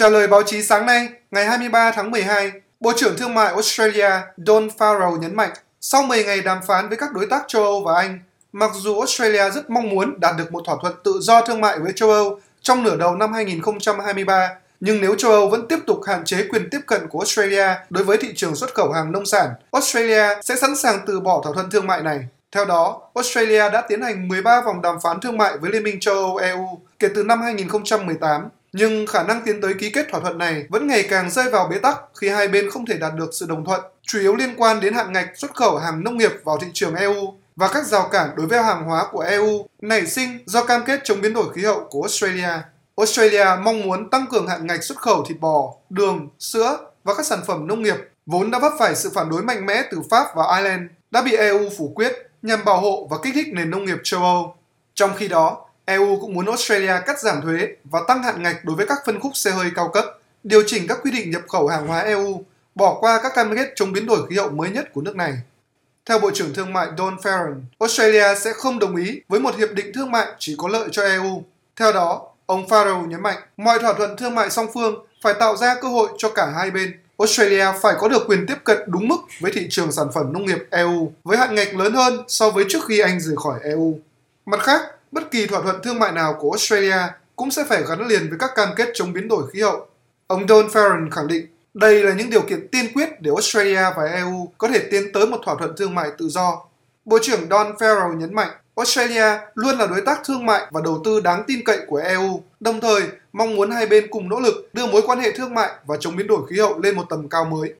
Trả lời báo chí sáng nay, ngày 23 tháng 12, Bộ trưởng Thương mại Australia Don Farrell nhấn mạnh, sau 10 ngày đàm phán với các đối tác châu Âu và Anh, mặc dù Australia rất mong muốn đạt được một thỏa thuận tự do thương mại với châu Âu trong nửa đầu năm 2023, nhưng nếu châu Âu vẫn tiếp tục hạn chế quyền tiếp cận của Australia đối với thị trường xuất khẩu hàng nông sản, Australia sẽ sẵn sàng từ bỏ thỏa thuận thương mại này. Theo đó, Australia đã tiến hành 13 vòng đàm phán thương mại với Liên minh châu Âu EU kể từ năm 2018, nhưng khả năng tiến tới ký kết thỏa thuận này vẫn ngày càng rơi vào bế tắc khi hai bên không thể đạt được sự đồng thuận, chủ yếu liên quan đến hạn ngạch xuất khẩu hàng nông nghiệp vào thị trường EU và các rào cản đối với hàng hóa của EU nảy sinh do cam kết chống biến đổi khí hậu của Australia. Australia mong muốn tăng cường hạn ngạch xuất khẩu thịt bò, đường, sữa và các sản phẩm nông nghiệp vốn đã vấp phải sự phản đối mạnh mẽ từ Pháp và Ireland đã bị EU phủ quyết nhằm bảo hộ và kích thích nền nông nghiệp châu Âu. Trong khi đó, EU cũng muốn Australia cắt giảm thuế và tăng hạn ngạch đối với các phân khúc xe hơi cao cấp, điều chỉnh các quy định nhập khẩu hàng hóa EU, bỏ qua các cam kết chống biến đổi khí hậu mới nhất của nước này. Theo Bộ trưởng Thương mại Don Farron, Australia sẽ không đồng ý với một hiệp định thương mại chỉ có lợi cho EU. Theo đó, ông Farrell nhấn mạnh mọi thỏa thuận thương mại song phương phải tạo ra cơ hội cho cả hai bên. Australia phải có được quyền tiếp cận đúng mức với thị trường sản phẩm nông nghiệp EU với hạn ngạch lớn hơn so với trước khi Anh rời khỏi EU. Mặt khác, bất kỳ thỏa thuận thương mại nào của Australia cũng sẽ phải gắn liền với các cam kết chống biến đổi khí hậu. Ông Don Farron khẳng định đây là những điều kiện tiên quyết để Australia và EU có thể tiến tới một thỏa thuận thương mại tự do. Bộ trưởng Don Farrell nhấn mạnh Australia luôn là đối tác thương mại và đầu tư đáng tin cậy của EU, đồng thời mong muốn hai bên cùng nỗ lực đưa mối quan hệ thương mại và chống biến đổi khí hậu lên một tầm cao mới.